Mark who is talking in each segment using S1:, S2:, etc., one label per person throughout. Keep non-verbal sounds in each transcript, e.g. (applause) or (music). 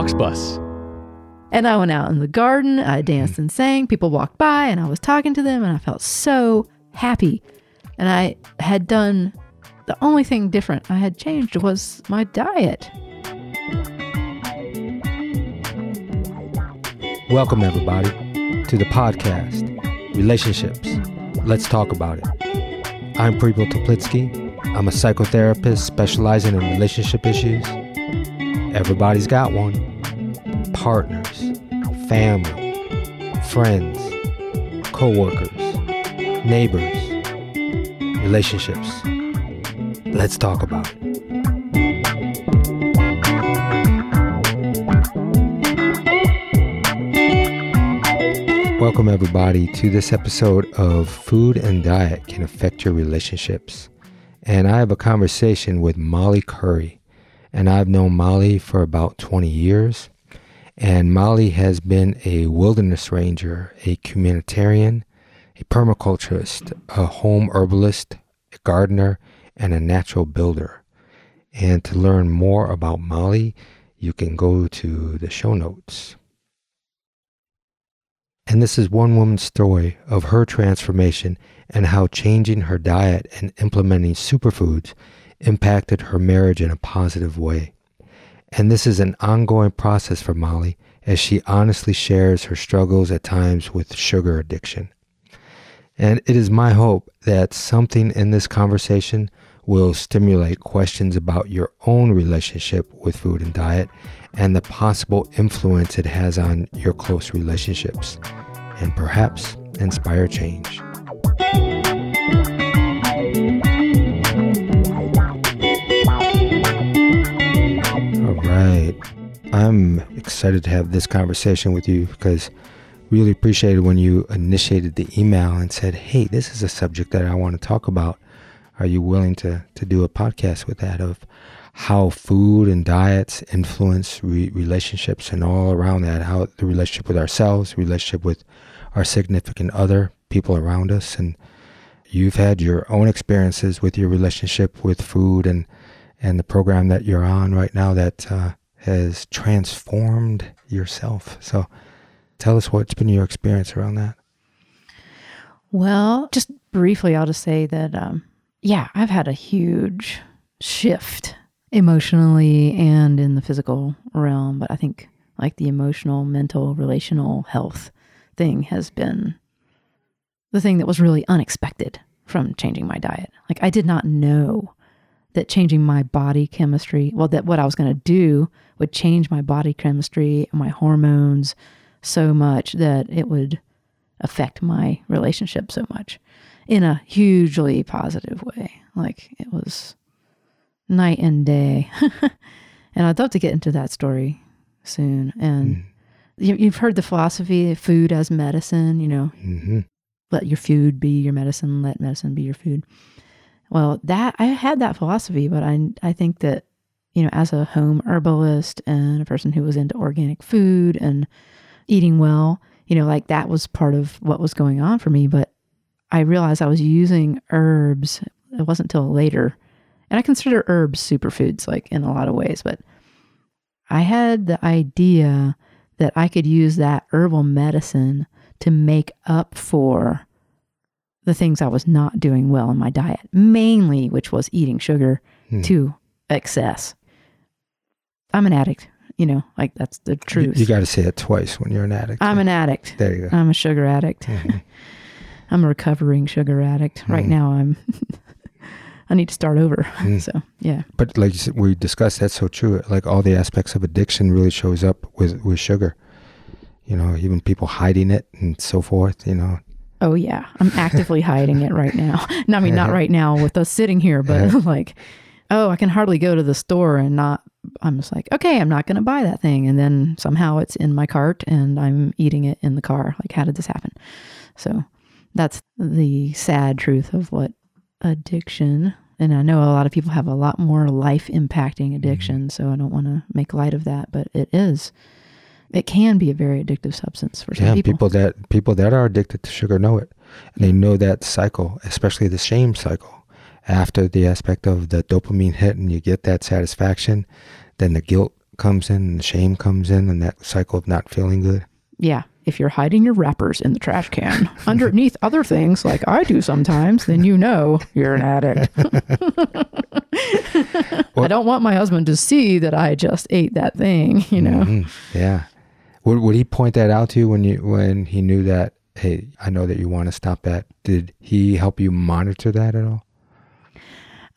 S1: Aux Bus.
S2: And I went out in the garden, I danced and sang. People walked by and I was talking to them and I felt so happy. And I had done the only thing different I had changed was my diet.
S3: Welcome, everybody, to the podcast, Relationships. Let's talk about it. I'm Preble Toplitsky. I'm a psychotherapist specializing in relationship issues. Everybody's got one partners, family, friends, co workers, neighbors, relationships. Let's talk about it. Welcome, everybody, to this episode of Food and Diet Can Affect Your Relationships. And I have a conversation with Molly Curry. And I've known Molly for about 20 years. And Molly has been a wilderness ranger, a humanitarian, a permaculturist, a home herbalist, a gardener, and a natural builder. And to learn more about Molly, you can go to the show notes. And this is one woman's story of her transformation and how changing her diet and implementing superfoods impacted her marriage in a positive way. And this is an ongoing process for Molly as she honestly shares her struggles at times with sugar addiction. And it is my hope that something in this conversation will stimulate questions about your own relationship with food and diet and the possible influence it has on your close relationships, and perhaps inspire change. I'm excited to have this conversation with you because really appreciated when you initiated the email and said, "Hey, this is a subject that I want to talk about. Are you willing to to do a podcast with that of how food and diets influence re- relationships and all around that, how the relationship with ourselves, relationship with our significant other, people around us and you've had your own experiences with your relationship with food and and the program that you're on right now that uh, has transformed yourself. So tell us what's been your experience around that.
S2: Well, just briefly, I'll just say that, um, yeah, I've had a huge shift emotionally and in the physical realm. But I think like the emotional, mental, relational health thing has been the thing that was really unexpected from changing my diet. Like I did not know that changing my body chemistry, well, that what I was going to do would change my body chemistry and my hormones so much that it would affect my relationship so much in a hugely positive way. Like it was night and day. (laughs) and I'd love to get into that story soon. And
S3: Mm.
S2: you, you've heard the philosophy of food as medicine, you know,
S3: Mm-hmm.
S2: let your food be your medicine, let medicine be your food. Well, that I had that philosophy, but I I think that you know, as a home herbalist and a person who was into organic food and eating well, you know, like that was part of what was going on for me, but I realized I was using herbs. It wasn't till later. And I consider herbs superfoods like in a lot of ways, but I had the idea that I could use that herbal medicine to make up for the things I was not doing well in my diet, mainly which was eating sugar
S3: Hmm.
S2: to excess. I'm an addict, you know, like that's the truth.
S3: you got to say it twice when you're an addict.
S2: I'm an addict.
S3: there you go.
S2: I'm a sugar addict.
S3: Mhm. (laughs)
S2: I'm a recovering sugar addict. Right
S3: Mhm.
S2: now I'm (laughs) I need to start over. (laughs)
S3: Mm.
S2: So, yeah.
S3: But like you said, we discussed, that's so true. Like all the aspects of addiction really shows up with with sugar. You know, even people hiding it and so forth. You know,
S2: Oh yeah, I'm actively hiding it right now. No, I mean not right now with us sitting here, but like, oh, I can hardly go to the store and not. I'm just like, okay, I'm not going to buy that thing, and then somehow it's in my cart and I'm eating it in the car. Like, how did this happen? So that's the sad truth of what addiction. And I know a lot of people have a lot more life impacting mm-hmm. addiction, so I don't want to make light of that, but it is. It can be a very addictive substance for some
S3: yeah,
S2: people.
S3: people that people that are addicted to sugar know it, and they know that cycle, especially the shame cycle. After the aspect of the dopamine hit and you get that satisfaction, then the guilt comes in and the shame comes in and that cycle of not feeling good.
S2: Yeah. If you're hiding your wrappers in the trash can (laughs) underneath other things like I do sometimes, then you know you're an addict. (laughs) I don't want my husband to see that I just ate that thing, you know.
S3: Mhm. Yeah. Would, would he point that out to you when you when he knew that? Hey, I know that you want to stop that. Did he help you monitor that at all?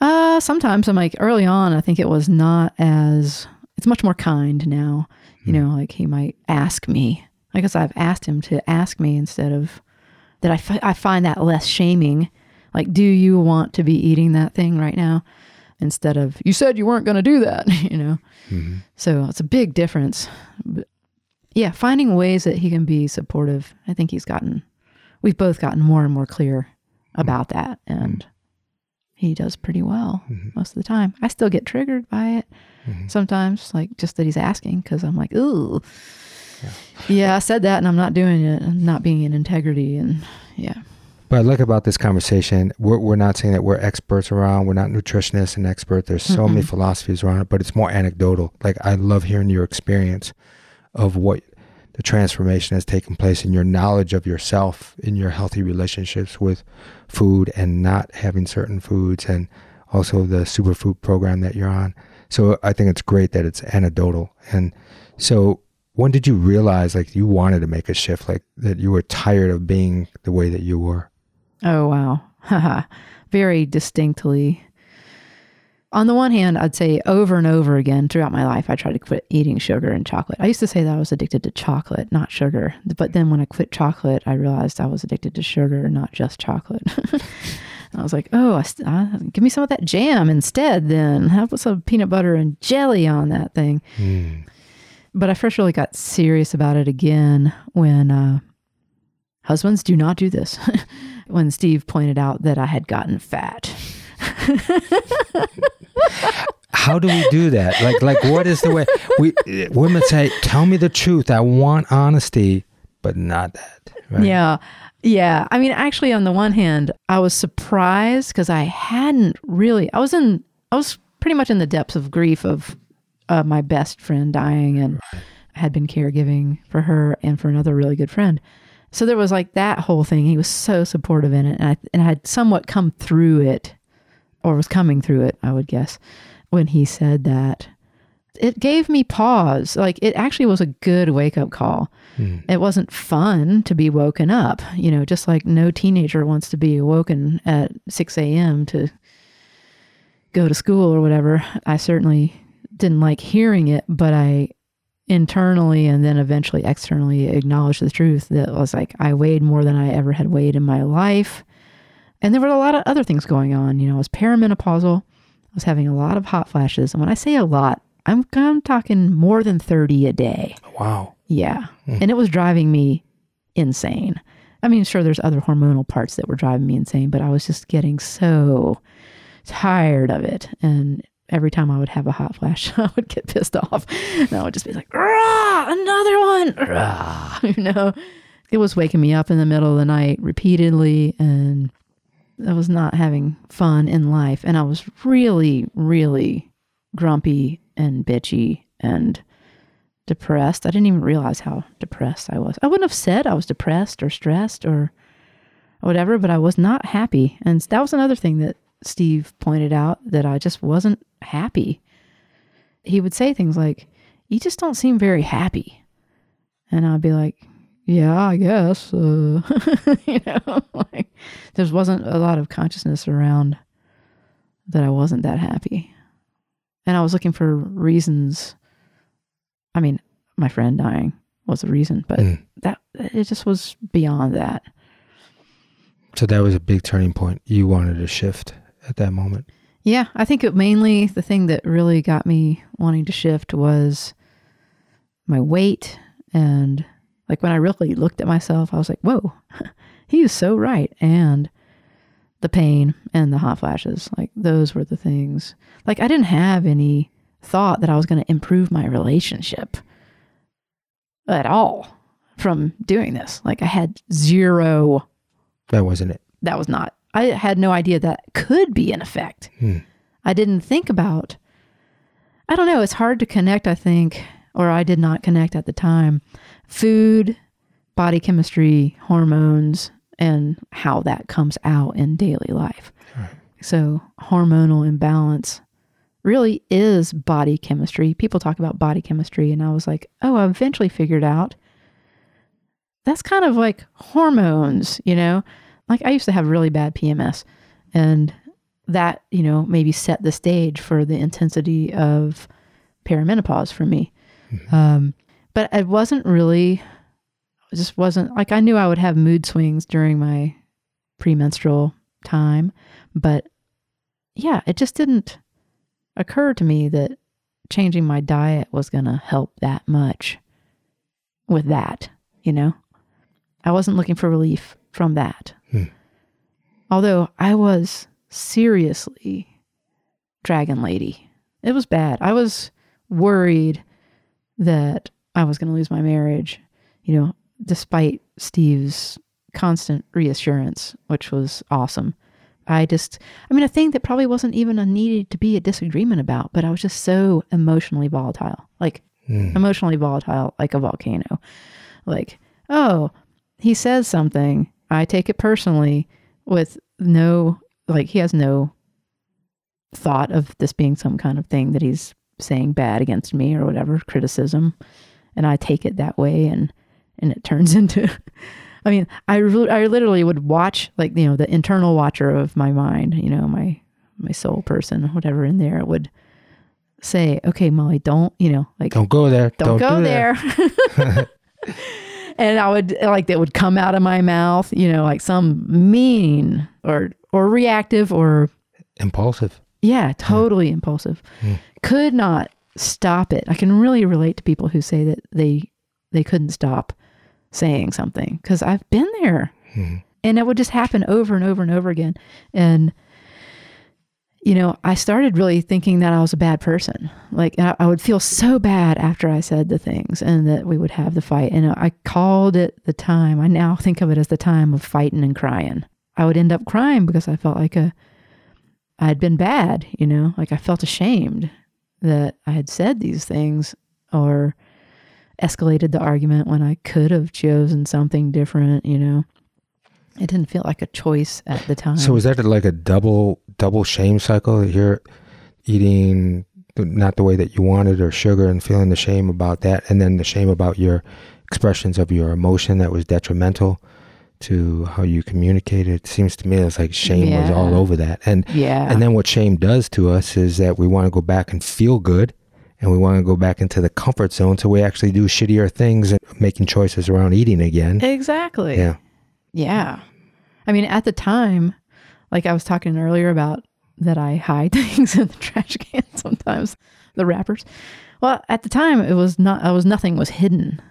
S2: Uh, sometimes I'm like early on, I think it was not as, it's much more kind now. You know, like he might ask me. I guess I've asked him to ask me instead of that. I, fi- I find that less shaming. Like, do you want to be eating that thing right now? Instead of, you said you weren't going to do that, (laughs) you know?
S3: Mhm.
S2: So it's a big difference. But yeah, finding ways that he can be supportive. I think he's gotten, we've both gotten more and more clear about that. And he does pretty well
S3: Mhm.
S2: most of the time. I still get triggered by it
S3: Mhm.
S2: sometimes, like just that he's asking because I'm like, ooh, yeah. I said that and I'm not doing it. I'm not being in integrity. And yeah.
S3: But I like about this conversation, we're, we're not saying that we're experts around. We're not nutritionists and experts. There's so many
S2: Mm-mm.
S3: philosophies around it, but it's more anecdotal. Like I love hearing your experience of what the transformation has taken place in your knowledge of yourself, in your healthy relationships with food and not having certain foods, and also the superfood program that you're on. So I think it's great that it's anecdotal. And so when did you realize like you wanted to make a shift, like that you were tired of being the way that you were?
S2: Oh, wow. (laughs) Very distinctly. On the one hand, I'd say over and over again throughout my life, I tried to quit eating sugar and chocolate. I used to say that I was addicted to chocolate, not sugar. But then when I quit chocolate, I realized I was addicted to sugar, not just chocolate. (laughs) I was like, oh, I st- uh, give me some of that jam instead, then. Have some peanut butter and jelly on that thing.
S3: Mm.
S2: But I first really got serious about it again when uh, husbands do not do this. (laughs) when Steve pointed out that I had gotten fat.
S3: How do we do that? Like, like what is the way we women say? Tell me the truth. I want honesty, but not that. Right?
S2: Yeah. Yeah. I mean, actually, on the one hand, I was surprised because I hadn't really, I was in, I was pretty much in the depths of grief of uh, my best friend dying and I had been caregiving for her and for another really good friend. So there was like that whole thing. He was so supportive in it. And I, and I had somewhat come through it or was coming through it, I would guess, when he said that. It gave me pause. Like it actually was a good wake up call
S3: Mm.
S2: it wasn't fun to be woken up, you know, just like no teenager wants to be awoken at 6 a.m. to go to school or whatever. I certainly didn't like hearing it, but I internally and then eventually externally acknowledged the truth that was like I weighed more than I ever had weighed in my life. And there were a lot of other things going on. You know, I was perimenopausal. I was having a lot of hot flashes. And when I say a lot, I'm, I'm talking more than 30 a day.
S3: Wow.
S2: Yeah.
S3: Hmm.
S2: And it was driving me insane. I mean, sure, there's other hormonal parts that were driving me insane, but I was just getting so tired of it. And every time I would have a hot flash, (laughs) I would get pissed off. And I would just be like, "Rah, another one. (laughs) Rah," you know, it was waking me up in the middle of the night repeatedly. And I was not having fun in life. And I was really, really grumpy and bitchy and depressed. I didn't even realize how depressed I was. I wouldn't have said I was depressed or stressed or whatever, but I was not happy. And that was another thing that Steve pointed out that I just wasn't happy. He would say things like, You just don't seem very happy. And I'd be like, Yeah, I guess. Uh, (laughs) you know, like there wasn't a lot of consciousness around that I wasn't that happy. And I was looking for reasons I mean, my friend dying was a reason, but
S3: Mm.
S2: that it just was beyond that.
S3: So that was a big turning point. You wanted to shift at that moment.
S2: Yeah, I think it mainly the thing that really got me wanting to shift was my weight and like when I really looked at myself, I was like, "Whoa, (laughs) he is so right." And the pain and the hot flashes, like those were the things. Like I didn't have any thought that I was going to improve my relationship at all from doing this. Like I had zero
S3: That wasn't it.
S2: that was not i had no idea that could be an effect
S3: Hmm.
S2: i didn't think about I don't know. It's hard to connect, I think, or I did not connect at the time. Food, body chemistry, hormones, and how that comes out in daily life.
S3: Right.
S2: So, hormonal imbalance really is body chemistry. People talk about body chemistry, and I was like, oh, I eventually figured out that's kind of like hormones, you know? Like, I used to have really bad PMS, and that, you know, maybe set the stage for the intensity of perimenopause for me. Um, but it wasn't really, it just wasn't like I knew I would have mood swings during my premenstrual time, but yeah, it just didn't occur to me that changing my diet was going to help that much with that, you know? I wasn't looking for relief from that.
S3: Hmm.
S2: Although I was seriously dragon lady. It was bad. I was worried that I was going to lose my marriage, you know, despite Steve's constant reassurance, which was awesome. I just, I mean, a thing that probably wasn't even a needed to be a disagreement about, but I was just so emotionally volatile, like
S3: Mm.
S2: emotionally volatile, like a volcano. Like, oh, he says something, I take it personally with no, like, he has no thought of this being some kind of thing that he's saying bad against me or whatever, criticism. And I take it that way and, and it turns (laughs) into, I mean, I, re- I literally would watch, like, you know, the internal watcher of my mind, you know, my, my soul person, whatever in there would say, okay, Molly, don't, you know, like,
S3: Don't go there.
S2: don't, go
S3: do that.
S2: there. (laughs) and I would like that would come out of my mouth, you know, like some mean or or reactive or
S3: Impulsive.
S2: Yeah, totally impulsive.
S3: Hmm.
S2: Could not stop it. I can really relate to people who say that they they couldn't stop saying something because I've been there.
S3: Hmm.
S2: And it would just happen over and over and over again. And you know, I started really thinking that I was a bad person. Like I, I would feel so bad after I said the things and that we would have the fight. And I called it the time. I now think of it as the time of fighting and crying. I would end up crying because I felt like a I had been bad, you know, like I felt ashamed that I had said these things or escalated the argument when I could have chosen something different, you know. It didn't feel like a choice at the time.
S3: So was that like a double double shame cycle? You're eating not the way that you wanted or sugar and feeling the shame about that and then the shame about your expressions of your emotion that was detrimental to how you communicate. It seems to me it's like shame was all over that. And
S2: yeah.
S3: and then what shame does to us is that we want to go back and feel good and we want to go back into the comfort zone so we actually do shittier things and making choices around eating again.
S2: exactly.
S3: Yeah.
S2: Yeah. I mean, at the time, like I was talking earlier about that I hide (laughs) things in the trash can (laughs) sometimes, the wrappers. Well, at the time, it was not, I was nothing was hidden.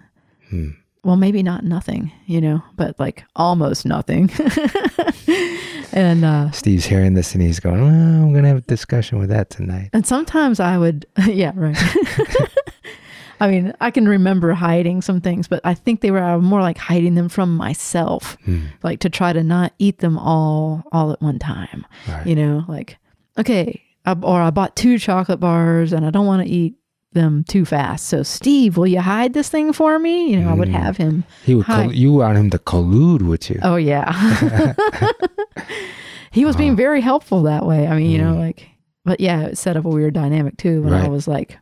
S3: Hmm.
S2: Well, maybe not nothing, you know, but like almost nothing. (laughs) and, uh,
S3: Steve's hearing this and he's going, oh, I'm going to have a discussion with that tonight.
S2: and sometimes I would, (laughs) yeah, right. (laughs) I mean, I can remember hiding some things, but I think they were more like hiding them from myself,
S3: Hmm.
S2: like to try to not eat them all all at one time.
S3: Right.
S2: You know, like okay, I, or I bought two chocolate bars and I don't want to eat them too fast. So Steve, will you hide this thing for me? You know, I would
S3: Mm.
S2: have him.
S3: He would
S2: Hi.
S3: col- you want him to collude with you.
S2: Oh yeah. (laughs) he was being very helpful that way. I mean, you know,
S3: Mm.
S2: like but yeah, it set up a weird dynamic too when I was like,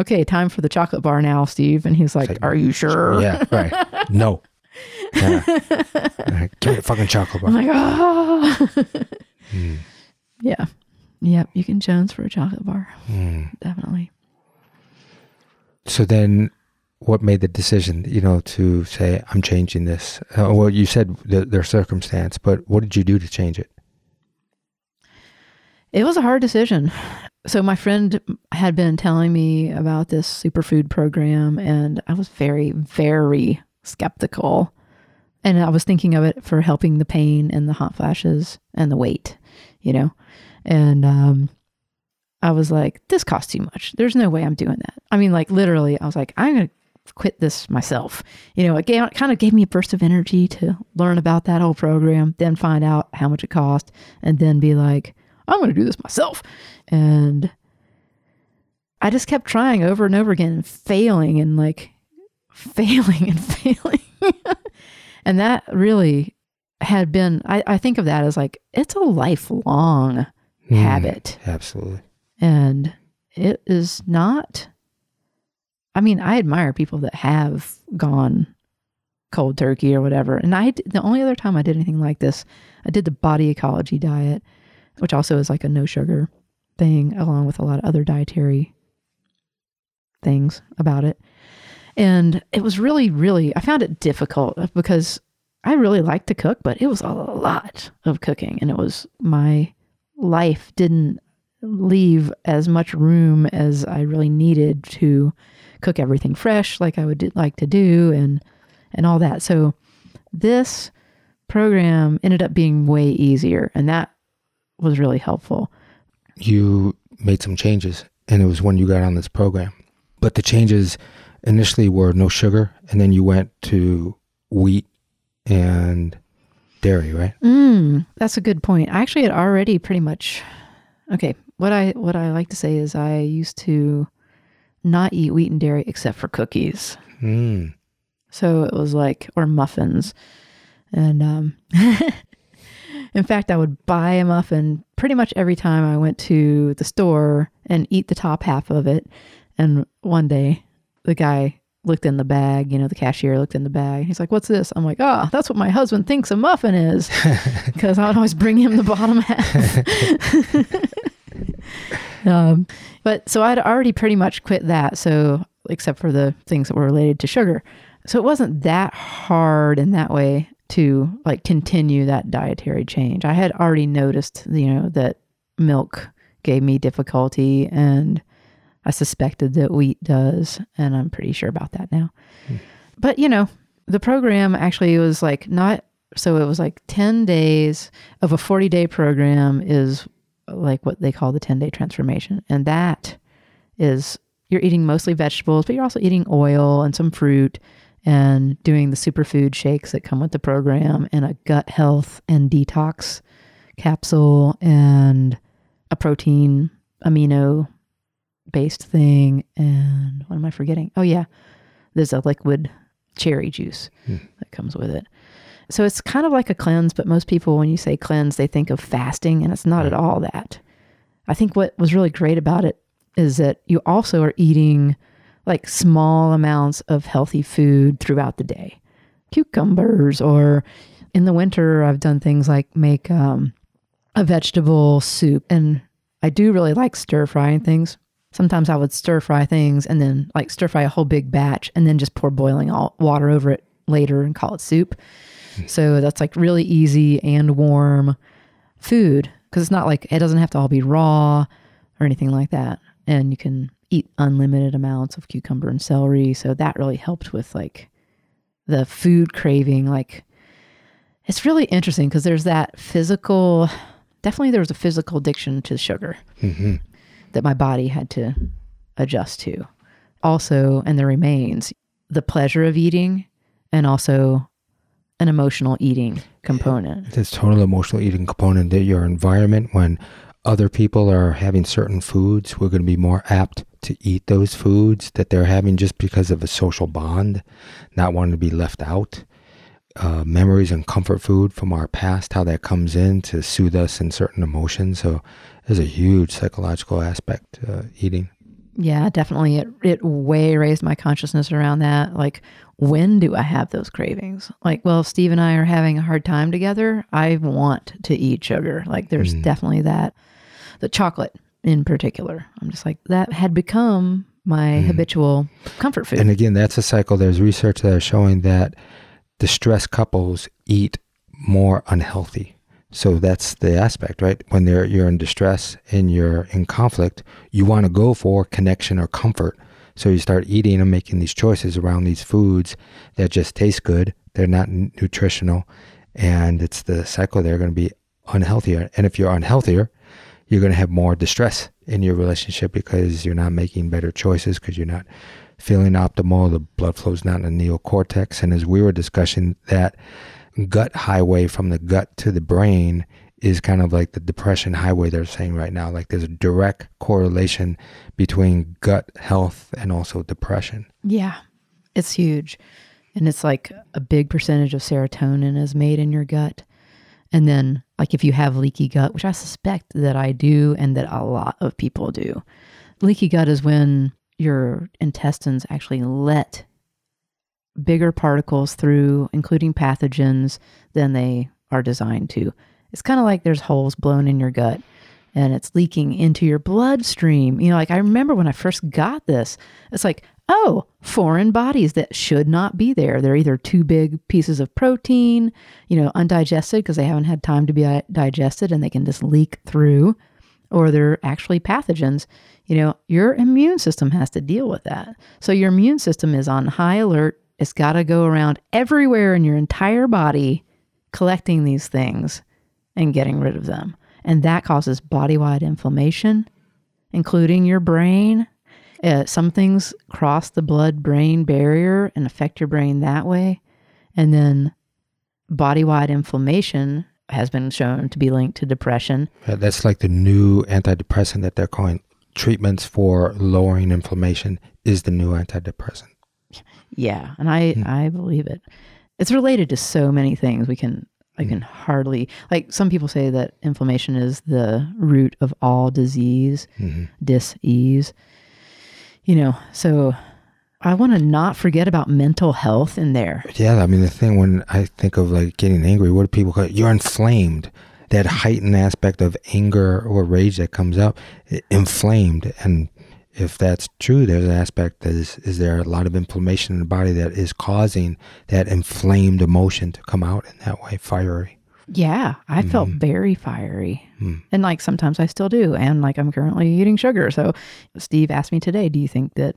S2: Okay, time for the chocolate bar now, Steve. And he was like,
S3: like,
S2: Are you sure? (laughs)
S3: Yeah, right. (laughs) No. Yeah. Right. Give me the fucking chocolate bar.
S2: I'm like, oh
S3: Hmm.
S2: Yeah. Yep, you can Jones for a chocolate bar.
S3: Hmm.
S2: Definitely.
S3: So then, what made the decision, you know, to say I'm changing this? Uh, well, you said the, their circumstance, but what did you do to change it?
S2: It was a hard decision. So my friend had been telling me about this superfood program and I was very very skeptical. And I was thinking of it for helping the pain and the hot flashes and the weight, you know. And um I was like this costs too much. There's no way I'm doing that. I mean like literally I was like I'm going to quit this myself. You know, it, gave, it kind of gave me a burst of energy to learn about that whole program, then find out how much it cost and then be like I'm going to do this myself. And I just kept trying over and over again and failing and like (laughs) failing and failing. (laughs) and that really had been, I, I, think of that as like, it's a lifelong mm, habit.
S3: Absolutely.
S2: And it is not, I mean, I admire people that have gone cold turkey or whatever. And I, the only other time I did anything like this, I did the body ecology diet, which also is like a no sugar thing, along with a lot of other dietary things about it. And it was really, really, I found it difficult because I really like to cook, but it was a lot of cooking. And it was my life didn't leave as much room as I really needed to cook everything fresh like I would like to do and and all that. So this program ended up being way easier and that was really helpful.
S3: You made some changes and it was when you got on this program. But the changes initially were no sugar, and then you went to wheat and dairy, right?
S2: Mm, that's a good point. I actually had already pretty much. Okay, what I what I like to say is I used to not eat wheat and dairy except for cookies.
S3: Mm.
S2: So it was like or muffins, and um, (laughs) in fact, I would buy a muffin pretty much every time I went to the store and eat the top half of it. And one day the guy looked in the bag, you know, the cashier looked in the bag. He's like, What's this? I'm like, Oh, that's what my husband thinks a muffin is. (laughs) Because I would always bring him the bottom half. (laughs) um, but so I'd already pretty much quit that. So, except for the things that were related to sugar. So it wasn't that hard in that way to like continue that dietary change. I had already noticed, you know, that milk gave me difficulty and I suspected that wheat does, and I'm pretty sure about that now. Hmm. But, you know, the program actually was like not so it was like 10 days of a 40 day program is like what they call the 10 day transformation. And that is you're eating mostly vegetables, but you're also eating oil and some fruit and doing the superfood shakes that come with the program and a gut health and detox capsule and a protein amino based thing. And what am I forgetting? Oh, yeah, there's a liquid cherry juice hmm. that comes with it. So it's kind of like a cleanse, but most people, when you say cleanse, they think of fasting, and it's not right. at all that. I think what was really great about it is that you also are eating like small amounts of healthy food throughout the day cucumbers, or in the winter, I've done things like make um, a vegetable soup. And I do really like stir frying things sometimes I would stir fry things and then like stir fry a whole big batch and then just pour boiling water over it later and call it soup. Hmm. So that's like really easy and warm food because it's not like it doesn't have to all be raw or anything like that. And you can eat unlimited amounts of cucumber and celery. So that really helped with like the food craving. Like it's really interesting because there's that physical, definitely there was a physical addiction to sugar.
S3: Mm-hmm
S2: that my body had to adjust to. Also, and there remains the pleasure of eating and also an emotional eating component.
S3: This total emotional eating component that your environment, when other people are having certain foods, we're going to be more apt to eat those foods that they're having just because of a social bond, not wanting to be left out. Uh, memories and comfort food from our past, how that comes in to soothe us in certain emotions. So there's a huge psychological aspect to eating.
S2: Yeah, definitely. It it way raised my consciousness around that. Like, when do I have those cravings? Like, well, Steve and I are having a hard time together. I want to eat sugar. Like, there's mm. definitely that. The chocolate in particular. I'm just like that had become my mm. habitual comfort food.
S3: And again, that's a cycle. There's research that is showing that distressed couples eat more unhealthy so that's the aspect, right? When they're, you're in distress and you're in conflict, you want to go for connection or comfort. So you start eating and making these choices around these foods that just taste good. They're not nutritional. And it's the cycle. They're going to be unhealthier. And if you're unhealthier, you're going to have more distress in your relationship because you're not making better choices because you're not feeling optimal. The blood flow's down the neocortex. And as we were discussing that, gut highway from the gut to the brain is kind of like the depression highway they're saying right now. Like there's a direct correlation between gut health and also depression.
S2: Yeah, it's huge. And it's like a big percentage of serotonin is made in your gut. And then, like, if you have leaky gut, which I suspect that I do and that a lot of people do, leaky gut is when your intestines actually let bigger particles through, including pathogens, than they are designed to. It's kind of like there's holes blown in your gut and it's leaking into your bloodstream. You know, like I remember when I first got this, it's like, oh, foreign bodies that should not be there. They're either too big pieces of protein, you know, undigested because they haven't had time to be digested and they can just leak through, or they're actually pathogens. You know, your immune system has to deal with that. So your immune system is on high alert. It's got to go around everywhere in your entire body collecting these things and getting rid of them. And that causes body wide inflammation, including your brain. Uh, some things cross the blood brain barrier and affect your brain that way. And then body wide inflammation has been shown to be linked to depression.
S3: That's like the new antidepressant that they're calling treatments for lowering inflammation is the new antidepressant.
S2: Yeah, and I mm. I believe it. It's related to so many things. We can I can hardly like some people say that inflammation is the root of all disease, mm-hmm. dis-ease. You know, so I want to not forget about mental health in there.
S3: Yeah, I mean the thing when I think of like getting angry, what do people call it? You're inflamed. That heightened aspect of anger or rage that comes up, inflamed, and if that's true, there's an aspect that is, is there a lot of inflammation in the body that is causing that inflamed emotion to come out in that way, fiery.
S2: Yeah, I mm felt very fiery. mm And like sometimes I still do. And like I'm currently eating sugar. So Steve asked me today, do you think that,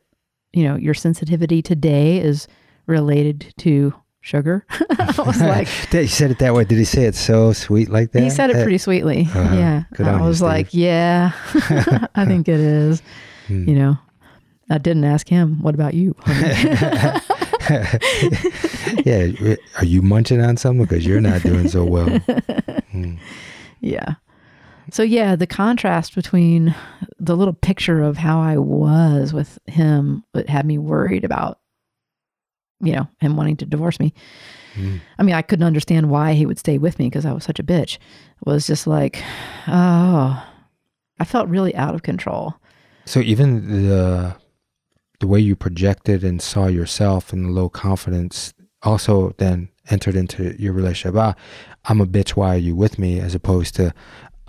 S2: you know, your sensitivity today is related to sugar? (laughs) I was like, (laughs)
S3: he said it that way. Did he say it so sweet like that?
S2: He said it pretty sweetly. Uh-huh. Yeah. I was you, like, yeah, (laughs) I think it is. Hmm. You know, I didn't ask him, what about you?
S3: yeah. Are you munching on something? Because you're not doing so well.
S2: Hmm. Yeah. So, yeah, the contrast between the little picture of how I was with him that had me worried about, you know, him wanting to divorce me. Mm. I mean, I couldn't understand why he would stay with me because I was such a bitch. It was just like, oh, I felt really out of control.
S3: So even the the way you projected and saw yourself and the low confidence also then entered into your relationship. Ah, I'm a bitch. Why are you with me? As opposed to,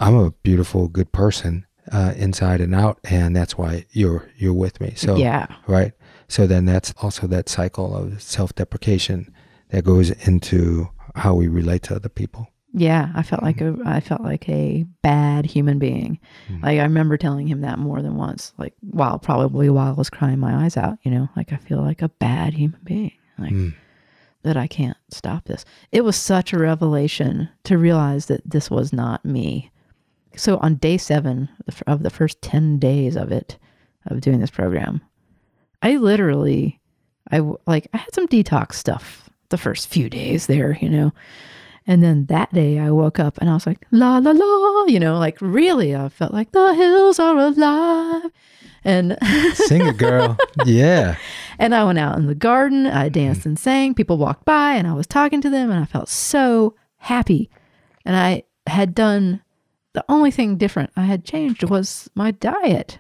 S3: I'm a beautiful, good person uh, inside and out, and that's why you're you're with me. So
S2: yeah,
S3: right. So then that's also that cycle of self deprecation that goes into how we relate to other people.
S2: Yeah, I felt like mm-hmm. a I felt like a bad human being. Mm. Like I remember telling him that more than once. Like while probably while I was crying my eyes out, you know, like I feel like a bad human being. Like mm. that I can't stop this. It was such a revelation to realize that this was not me. So on day 7 of the first 10 days of it of doing this program, I literally I like I had some detox stuff the first few days there, you know. And then that day I woke up and I was like, la, la, la, you know, like really, I felt like the hills are alive. And (laughs)
S3: sing it, girl. Yeah.
S2: And I went out in the garden, I mm-hmm. danced and sang. People walked by and I was talking to them and I felt so happy. And I had done the only thing different I had changed was my diet.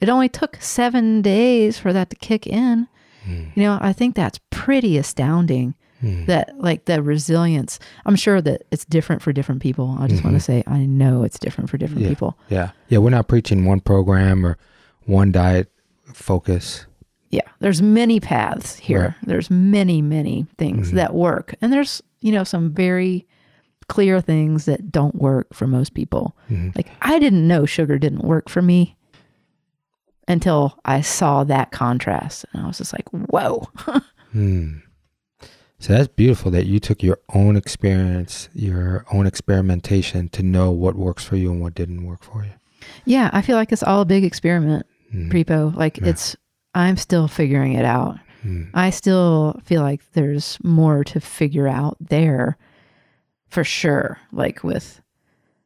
S2: It only took seven days for that to kick in. Mm. You know, I think that's pretty astounding Hmm. That like the resilience. I'm sure that it's different for different people. I just mm-hmm. want to say I know it's different for different
S3: yeah.
S2: people.
S3: Yeah. Yeah, we're not preaching one program or one diet focus.
S2: Yeah, there's many paths here. Right. There's many many things mm-hmm. that work. And there's, you know, some very clear things that don't work for most people. Mm-hmm. Like I didn't know sugar didn't work for me until I saw that contrast and I was just like, "Whoa." (laughs) mm.
S3: So that's beautiful that you took your own experience, your own experimentation to know what works for you and what didn't work for you.
S2: Yeah, I feel like it's all a big experiment, mm. Prepo. Like yeah. it's, I'm still figuring it out. Mm. I still feel like there's more to figure out there for sure. Like with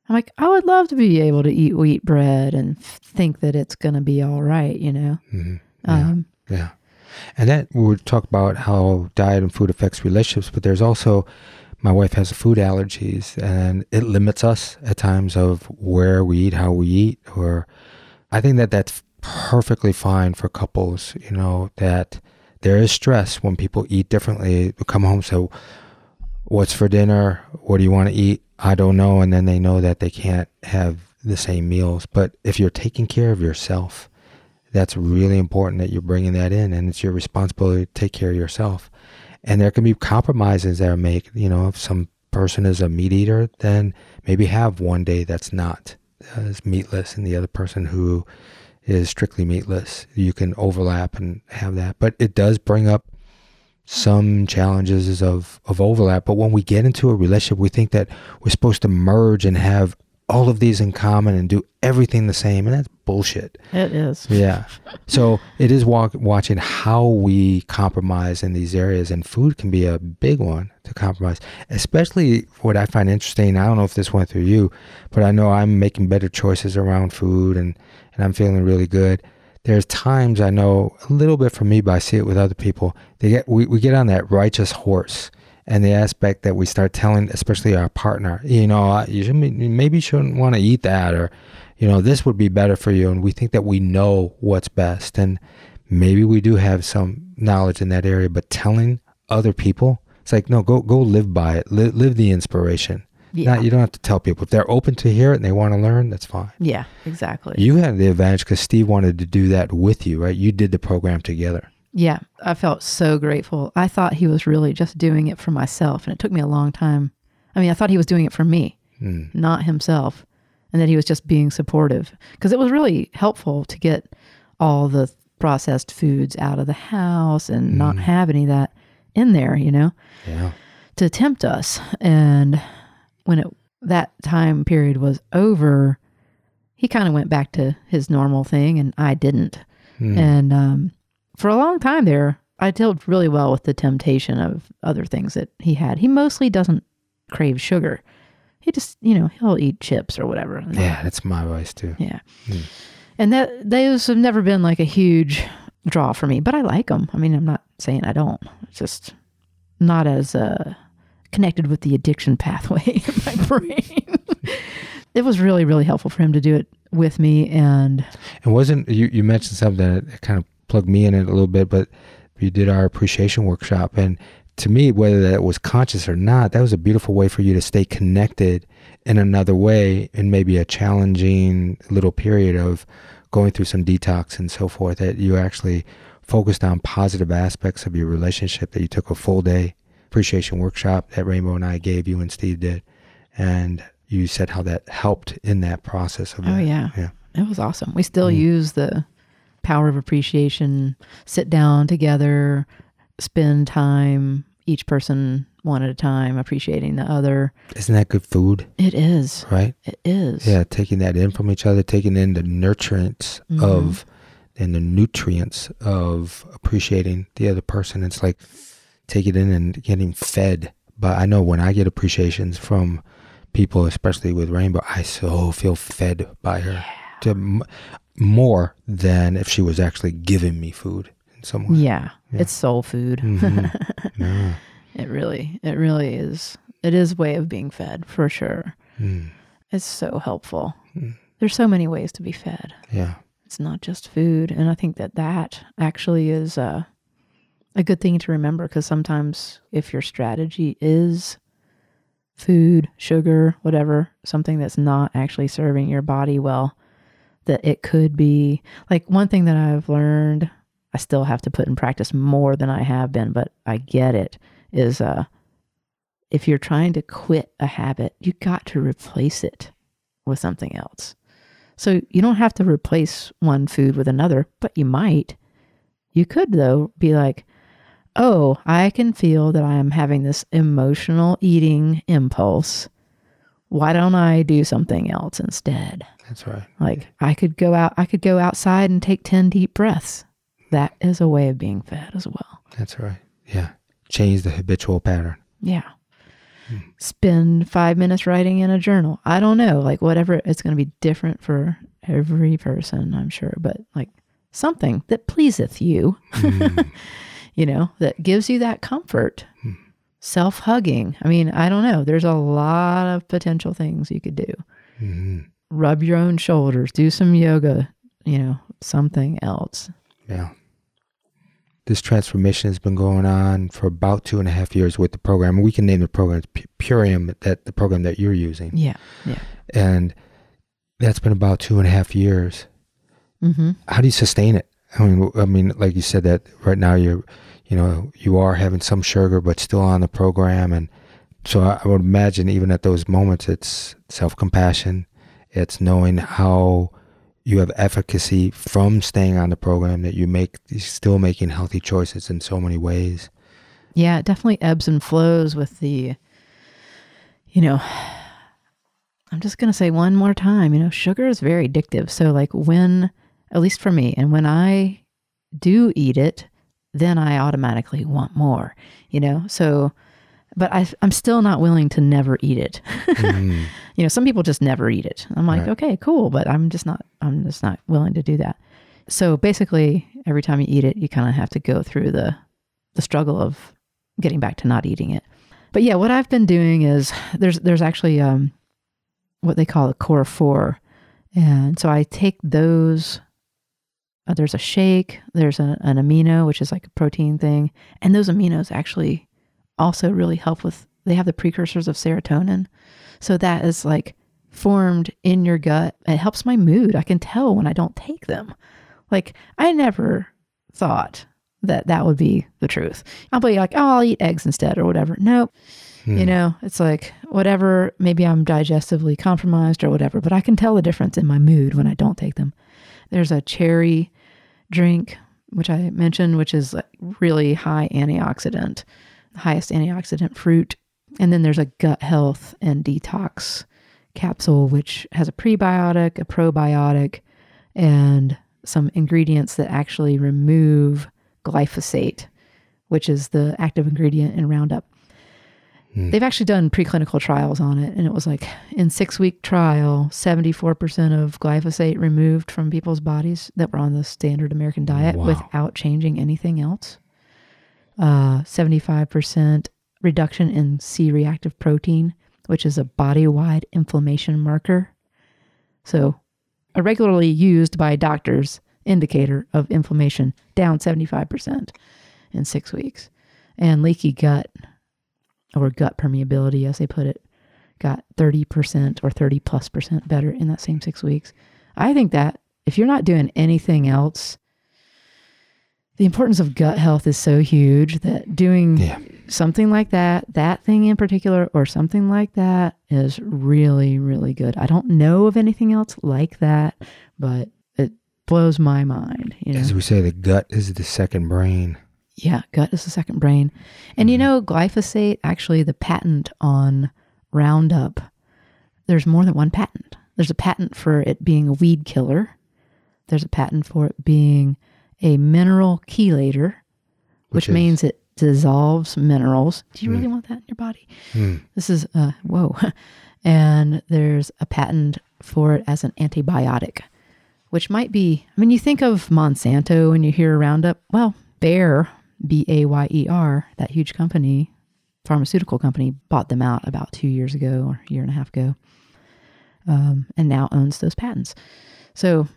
S2: I'm like, I would love to be able to eat wheat bread and f- think that it's going to be all right, you know?
S3: hmm Yeah.
S2: Um,
S3: Yeah. And that we would talk about how diet and food affects relationships, but there's also my wife has food allergies and it limits us at times of where we eat, how we eat, or I think that that's perfectly fine for couples, you know, that there is stress when people eat differently. Come home, so what's for dinner? What do you want to eat? I don't know. And then they know that they can't have the same meals. But if you're taking care of yourself, that's really important that you're bringing that in and it's your responsibility to take care of yourself and there can be compromises that are made you know if some person is a meat eater then maybe have one day that's not uh, is meatless and the other person who is strictly meatless you can overlap and have that but it does bring up some challenges of of overlap but when we get into a relationship we think that we're supposed to merge and have all of these in common and do everything the same and that's bullshit
S2: it is.
S3: yeah. So it is walk, watching how we compromise in these areas, and food can be a big one to compromise. Especially what I find interesting. I don't know if this went through you, but I know I'm making better choices around food, and and I'm feeling really good. There's times I know a little bit for me, but I see it with other people. They get we, we get on that righteous horse, and the aspect that we start telling, especially our partner, you know, you should, maybe you shouldn't want to eat that, or you know, this would be better for you. And we think that we know what's best. And maybe we do have some knowledge in that area, but telling other people, it's like, no, go, go live by it. Live, live the inspiration.
S2: Yeah.
S3: Not, you don't have to tell people. If they're open to hear it and they want to learn, that's fine.
S2: yeah, exactly.
S3: You had the advantage because Steve wanted to do that with you, right? You did the program together.
S2: Yeah, I felt so grateful. I thought he was really just doing it for myself, and it took me a long time. I mean, I thought he was doing it for me,
S3: Mm.
S2: not himself, and that he was just being supportive because it was really helpful to get all the processed foods out of the house and not have any of that in there, you know,
S3: Yeah.
S2: to tempt us. And when it that time period was over, he kind of went back to his normal thing, and I didn't.
S3: Mm.
S2: And um, for a long time there, I dealt really well with the temptation of other things that he had. He mostly doesn't crave sugar. He just, you know, he'll eat chips or whatever.
S3: Yeah, that's my advice too.
S2: Yeah.
S3: Mm.
S2: And that those have never been like a huge draw for me, but I like them. I mean, I'm not saying I don't. It's just not as uh, connected with the addiction pathway (laughs) in my brain. it was really, really helpful for him to do it with me. And
S3: And wasn't you, you mentioned something that kind of plugged me in it a little bit, but you did our appreciation workshop. And to me, whether that was conscious or not, that was a beautiful way for you to stay connected in another way in maybe a challenging little period of going through some detox and so forth, that you actually focused on positive aspects of your relationship, that you took a full day appreciation workshop that Rainbow and I gave you and Steve did. And you said how that helped in that process of
S2: Oh,
S3: that.
S2: yeah.
S3: Yeah.
S2: It was awesome. We still
S3: Mm.
S2: use the power of appreciation, sit down together, spend time, each person one at a time, appreciating the other.
S3: Isn't that good food?
S2: It is.
S3: right?
S2: It is.
S3: Yeah, taking that in from each other, taking in the nutrients
S2: Mhm.
S3: of and the nutrients of appreciating the other person. It's like take it in and getting fed. But I know when I get appreciations from people, especially with Rainbow, I so feel fed by her to m- more than if she was actually giving me food in some way.
S2: Yeah.
S3: Yeah.
S2: It's soul food.
S3: Mhm. (laughs) Yeah.
S2: It really, it really is. It is way of being fed for sure.
S3: Mm.
S2: It's so helpful.
S3: Mm.
S2: There's so many ways to be fed.
S3: Yeah.
S2: It's not just food, and I think that that actually is uh, a good thing to remember because sometimes if your strategy is food, sugar, whatever, something that's not actually serving your body well, that it could be like one thing that I've learned. I still have to put in practice more than I have been, but I get it. Is uh, if you're trying to quit a habit, you got to replace it with something else. So you don't have to replace one food with another, but you might. You could, though, be like, oh, I can feel that I am having this emotional eating impulse. Why don't I do something else instead?
S3: That's right.
S2: Like I could go out, I could go outside and take 10 deep breaths. That is a way of being fed as well.
S3: That's right. Yeah. Change the habitual pattern.
S2: Yeah. Hmm. spend five minutes writing in a journal. I don't know, like whatever. It's going to be different for every person, I'm sure, but like something that pleaseth you, hmm. (laughs) you know, that gives you that comfort. Self hugging. I mean, I don't know. There's a lot of potential things you could do.
S3: hmm
S2: Rub your own shoulders, do some yoga, you know, something else.
S3: Yeah. This transformation has been going on for about two and a half years with the program. We can name the program Pu- Purium, that the program that you're using,
S2: Yeah. Yeah.
S3: and that's been about two and a half years.
S2: Mm-hmm.
S3: How do you sustain it? I mean, I mean, like you said that right now you're, you know, you are having some sugar, but still on the program, and so I, I would imagine even at those moments, it's self compassion, it's knowing how you have efficacy from staying on the program that you make still making healthy choices in so many ways.
S2: Yeah, it definitely ebbs and flows with the, you know, I'm just going to say one more time, you know, sugar is very addictive. So, like, when, at least for me, and when I do eat it, then I automatically want more, you know? So, but I, I'm still not willing to never eat it. (laughs)
S3: Mhm.
S2: you know, some people just never eat it. I'm like,
S3: Right.
S2: okay, cool, but I'm just not, I'm just not willing to do that. So basically, every time you eat it, you kind of have to go through the, the struggle of getting back to not eating it. But yeah, what I've been doing is there's, there's actually, um, what they call a core four. And so I take those, uh, there's a shake, there's a, an amino, which is like a protein thing. And those aminos actually also really help with, they have the precursors of serotonin. So that is like formed in your gut. It helps my mood. I can tell when I don't take them. Like I never thought that that would be the truth. I'll be like, oh, I'll eat eggs instead or whatever. Nope. You
S3: Hmm.
S2: know, it's like whatever, maybe I'm digestively compromised or whatever, but I can tell the difference in my mood when I don't take them. There's a cherry drink, which I mentioned, which is like really high antioxidant, highest antioxidant fruit. And then there's a gut health and detox capsule, which has a prebiotic, a probiotic, and some ingredients that actually remove glyphosate, which is the active ingredient in Roundup.
S3: Hmm.
S2: They've actually done preclinical trials on it, and it was like in six week trial, 74% of glyphosate removed from people's bodies that were on the standard American diet
S3: Wow.
S2: without changing anything else. Uh, 75% reduction in C reactive protein, which is a body wide inflammation marker. So, a regularly used by doctors indicator of inflammation down 75% in six weeks. And leaky gut or gut permeability, as they put it, got 30% or 30 plus percent better in that same six weeks. I think that if you're not doing anything else, the importance of gut health is so huge that doing
S3: Yeah.
S2: something like that, that thing in particular, or something like that is really, really good. I don't know of anything else like that, but it blows my mind. You know?
S3: As we say, the gut is the second brain.
S2: Yeah, gut is the second brain. And you know, glyphosate, actually, the patent on Roundup, there's more than one patent. There's a patent for it being a weed killer, there's a patent for it being a mineral chelator, which,
S3: Which
S2: means it dissolves minerals. Do you really want that in your body?
S3: Hmm.
S2: This is, uh, whoa. (laughs) and there's a patent for it as an antibiotic, which might be, I mean, you think of Monsanto when you hear Roundup. Well, Bayer, B A Y E R, that huge company, pharmaceutical company, bought them out about two years ago or a year and a half ago, um, and now owns those patents. So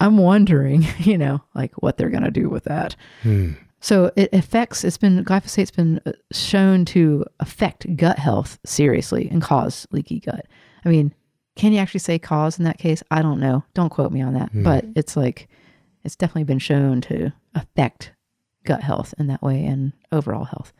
S2: I'm wondering, (laughs) you know, like what they're going to do with that.
S3: Hmm.
S2: So it affects, it's been, glyphosate's been uh, shown to affect gut health seriously and cause leaky gut. I mean, can you actually say cause in that case? I don't know. Don't quote me on that. But it's like, it's definitely been shown to affect gut health in that way and overall health.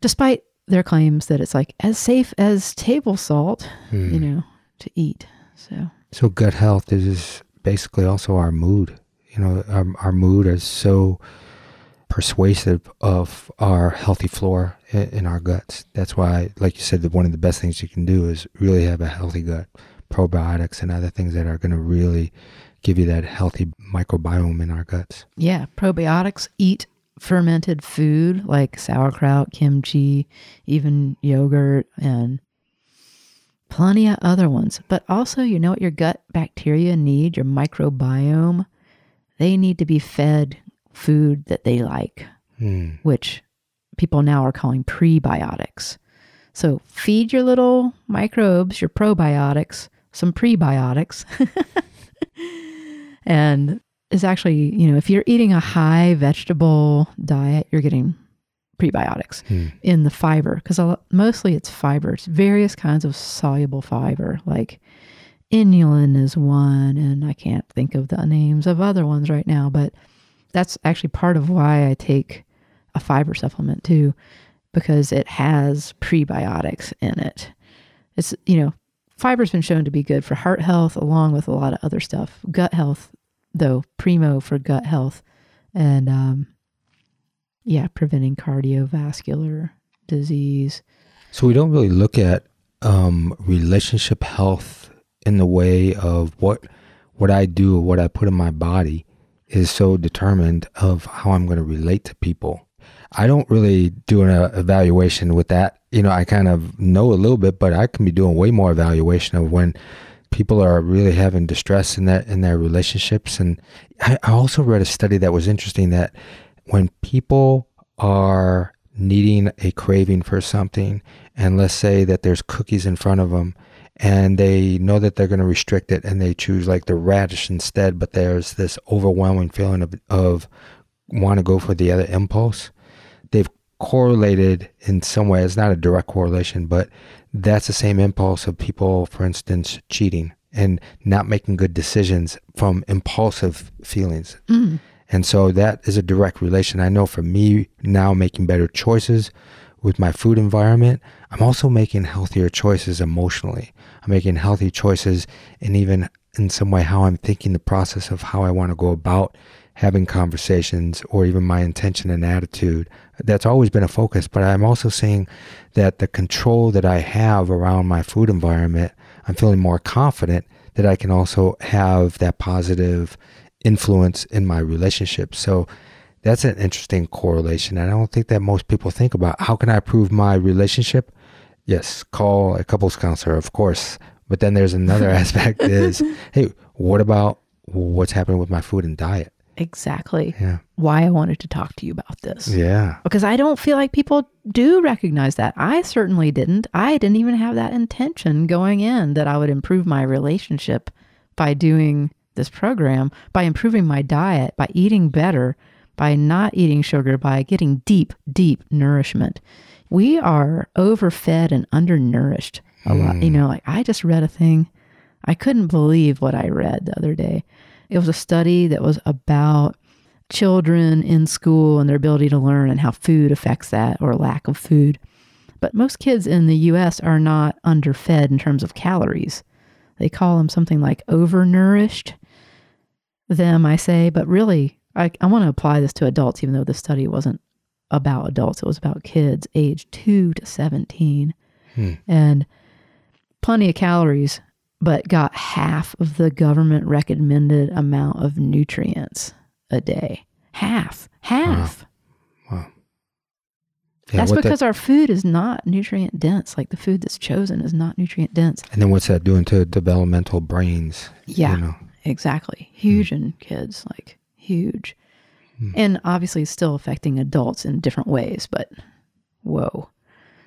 S2: Despite their claims that it's like as safe as table salt,
S3: Hmm.
S2: you know, to eat. So,
S3: So gut health is basically also our mood. You know, our, our mood is so persuasive of our healthy flora in, in our guts. That's why, like you said, that one of the best things you can do is really have a healthy gut, probiotics and other things that are going to really give you that healthy microbiome in our guts.
S2: yeah, probiotics eat fermented food like sauerkraut, kimchi, even yogurt, and plenty of other ones. But also, you know what your gut bacteria need, your microbiome? They need to be fed food that they like,
S3: Hmm.
S2: which people now are calling prebiotics. So feed your little microbes, your probiotics, some prebiotics. (laughs) and it's actually, you know, if you're eating a high vegetable diet, you're getting prebiotics
S3: Hmm.
S2: in the fiber because mostly it's fibers, various kinds of soluble fiber, like inulin is one, and I can't think of the names of other ones right now, but that's actually part of why I take a fiber supplement too, because it has prebiotics in it. It's, you know, fiber's been shown to be good for heart health along with a lot of other stuff. Gut health, though, primo for gut health. And um, yeah, preventing cardiovascular disease.
S3: So we don't really look at um, relationship health in the way of what what I do or what I put in my body is so determined of how I'm going to relate to people. I don't really do an uh, evaluation with that. You know, I kind of know a little bit, but I can be doing way more evaluation of when people are really having distress in that in their relationships. And I, I also read a study that was interesting that when people are needing a craving for something, and let's say that there's cookies in front of them, and they know that they're going to restrict it, and they choose like the radish instead, but there's this overwhelming feeling of of want to go for the other impulse. Correlated in some way. It's not a direct correlation, but that's the same impulse of people, for instance, cheating and not making good decisions from impulsive feelings.
S2: Mm.
S3: And so that is a direct relation. I know for me now making better choices with my food environment, I'm also making healthier choices emotionally. I'm making healthy choices and even in some way how I'm thinking the process of how I want to go about having conversations or even my intention and attitude. That's always been a focus, but I'm also seeing that the control that I have around my food environment, I'm feeling more confident that I can also have that positive influence in my relationship. So that's an interesting correlation. I don't think that most people think about how can I improve my relationship? Yes, call a couples counselor, of course. But then there's another (laughs) aspect is, hey, what about what's happening with my food and diet?
S2: Exactly.
S3: Yeah.
S2: Why I wanted to talk to you about this.
S3: Yeah.
S2: Because I don't feel like people do recognize that. I certainly didn't. I didn't even have that intention going in that I would improve my relationship by doing this program, by improving my diet, by eating better, by not eating sugar, by getting deep, deep nourishment. We are overfed and undernourished a lot. You hmm. know, like I just read a thing. I couldn't believe what I read the other day. It was a study that was about children in school and their ability to learn and how food affects that or lack of food. But most kids in the US are not underfed in terms of calories. They call them something like overnourished. Them, I say, but really, I, I want to apply this to adults, even though the study wasn't about adults. It was about kids aged 2 to 17.
S3: Hmm.
S2: And plenty of calories, but got half of the government recommended amount of nutrients a day. Half. Half.
S3: Yeah,
S2: That's
S3: what that-
S2: because our food is not nutrient dense. Like the food that's chosen is not nutrient dense.
S3: and then what's that doing to developmental brains?
S2: Yeah.
S3: You know?
S2: Exactly. Huge in kids, like huge.
S3: Hmm.
S2: And obviously still affecting adults in different ways, but whoa.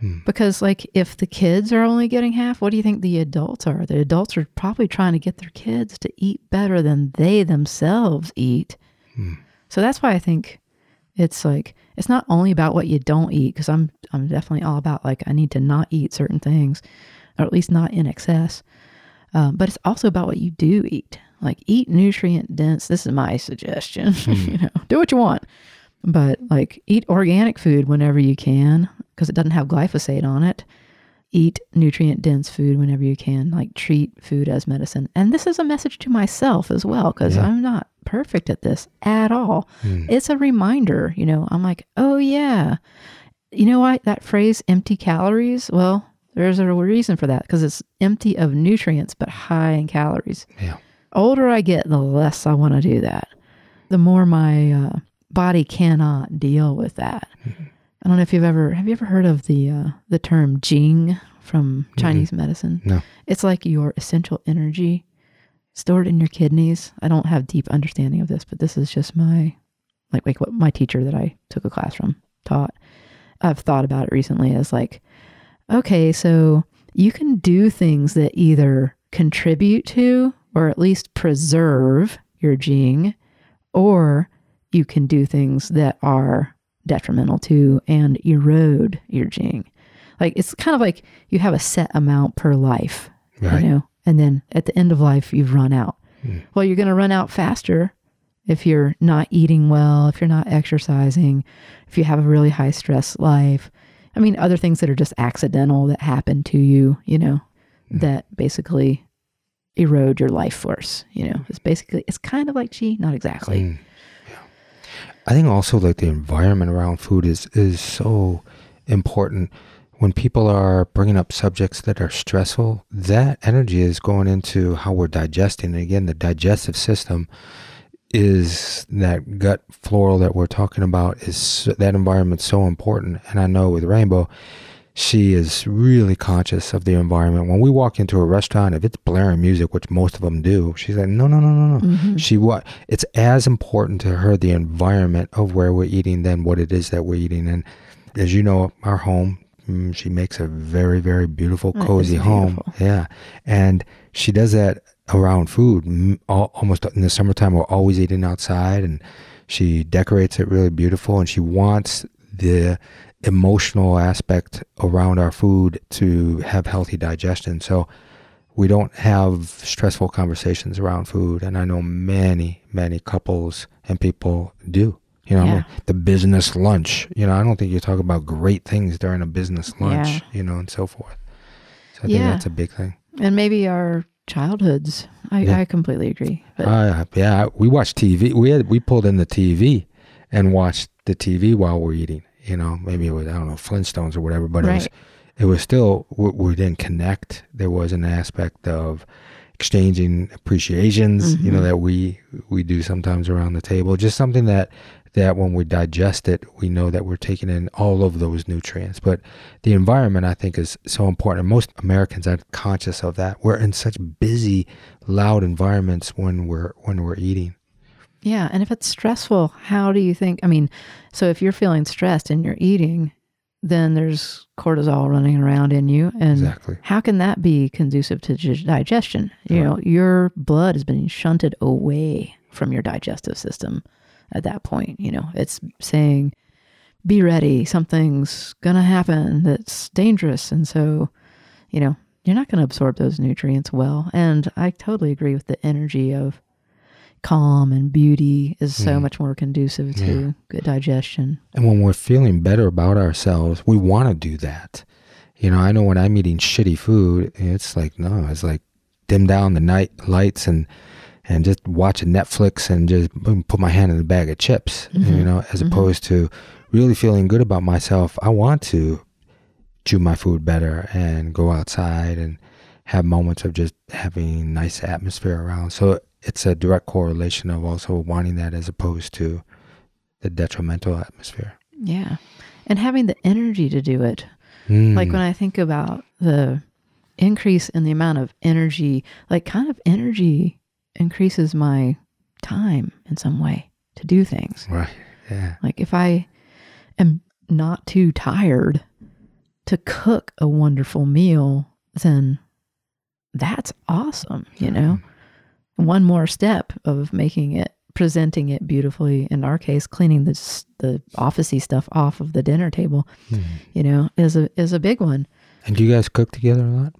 S3: Hmm.
S2: Because like if the kids are only getting half, what do you think the adults are? The adults are probably trying to get their kids to eat better than they themselves eat.
S3: Hmm.
S2: So that's why I think it's like it's not only about what you don't eat because I'm I'm definitely all about like I need to not eat certain things, or at least not in excess. Um, but it's also about what you do eat. Like eat nutrient dense. This is my suggestion. (laughs) you know, do what you want, but like eat organic food whenever you can because it doesn't have glyphosate on it. Eat nutrient dense food whenever you can. Like treat food as medicine. And this is a message to myself as well because
S3: Yeah.
S2: I'm not perfect at this at all.
S3: Hmm.
S2: It's a reminder. You know, I'm like, oh yeah, you know what? That phrase, empty calories. Well, there's a reason for that because it's empty of nutrients but high in calories.
S3: Yeah.
S2: Older I get, the less I want to do that. The more my uh, body cannot deal with that. I don't know if you've ever have you ever heard of the uh, the term Jing from Chinese medicine?
S3: No.
S2: It's like your essential energy stored in your kidneys. I don't have deep understanding of this, but this is just my like like what my teacher that I took a class from taught. I've thought about it recently as like, okay, so you can do things that either contribute to or at least preserve your Jing, or you can do things that are detrimental to and erode your Jing. Like it's kind of like you have a set amount per life,
S3: Right.
S2: you know, and then at the end of life you've run out.
S3: Hmm.
S2: Well, you're going to run out faster if you're not eating well, if you're not exercising, if you have a really high stress life. I mean, other things that are just accidental that happen to you, you know,
S3: Hmm.
S2: that basically erode your life force. You know, it's basically, it's kind of like chi, not exactly.
S3: Mm. Yeah. I think also like the environment around food is is so important. When people are bringing up subjects that are stressful, that energy is going into how we're digesting. And again, the digestive system is that gut floral that we're talking about. Is that environment so important. And I know with Rainbow, she is really conscious of the environment. When we walk into a restaurant, if it's blaring music, which most of them do, she's like, no, no, no, no, no.
S2: Mhm.
S3: She what? It's as important to her the environment of where we're eating than what it is that we're eating. And as you know, our home, mm, she makes a very, very beautiful,
S2: is
S3: cozy home. Yeah, and she does that around food. Mm, All, almost in the summertime, we're always eating outside, and she decorates it really beautiful. And she wants the emotional aspect around our food to have healthy digestion. So we don't have stressful conversations around food. And I know many, many couples and people do. You know, I mean, the business lunch. You know, I don't think you talk about great things during a business lunch,
S2: Yeah.
S3: you know, and so forth. So I think
S2: Yeah.
S3: that's a big thing.
S2: And maybe our childhoods. I,
S3: Yeah.
S2: I completely agree. But
S3: Uh, yeah, we watched TV. We had we pulled in the TV and watched the TV while we're eating. You know, maybe it was I don't know Flintstones or whatever, but it was it was still we, we didn't connect. There was an aspect of exchanging appreciations. You know
S2: Mhm.
S3: that we we do sometimes around the table. Just something that that when we digest it, we know that we're taking in all of those nutrients. But the environment, I think, is so important. Most Americans are conscious of that. We're in such busy, loud environments when we're when we're eating.
S2: Yeah. And if it's stressful, how do you think? I mean, so if you're feeling stressed and you're eating, then there's cortisol running around in you. And
S3: Exactly.
S2: how can that be conducive to dig- digestion? You
S3: Right.
S2: know, your blood has been shunted away from your digestive system at that point. You know, it's saying, be ready, something's going to happen that's dangerous. And so, you know, you're not going to absorb those nutrients well. And I totally agree with the energy of calm and beauty is so
S3: Mm.
S2: much more conducive to
S3: Yeah.
S2: good digestion.
S3: And when we're feeling better about ourselves, we want to do that. You know, I know when I'm eating shitty food, it's like no, it's like dim down the night lights and and just watch a Netflix and just boom, put my hand in a bag of chips. You
S2: Mhm.
S3: know, as
S2: Mhm.
S3: opposed to really feeling good about myself. I want to chew my food better and go outside and have moments of just having nice atmosphere around. So it's a direct correlation of also wanting that as opposed to the detrimental atmosphere.
S2: Yeah. And having the energy to do it. Like
S3: Mm.
S2: when I think about the increase in the amount of energy, like kind of energy increases my time in some way to do things.
S3: right, yeah,
S2: Like if I am not too tired to cook a wonderful meal, then that's awesome, you know? One more step of making it presenting it beautifully in our case cleaning this the officey stuff off of the dinner table
S3: Mm.
S2: you know is a is a big one
S3: And do you guys cook together a lot?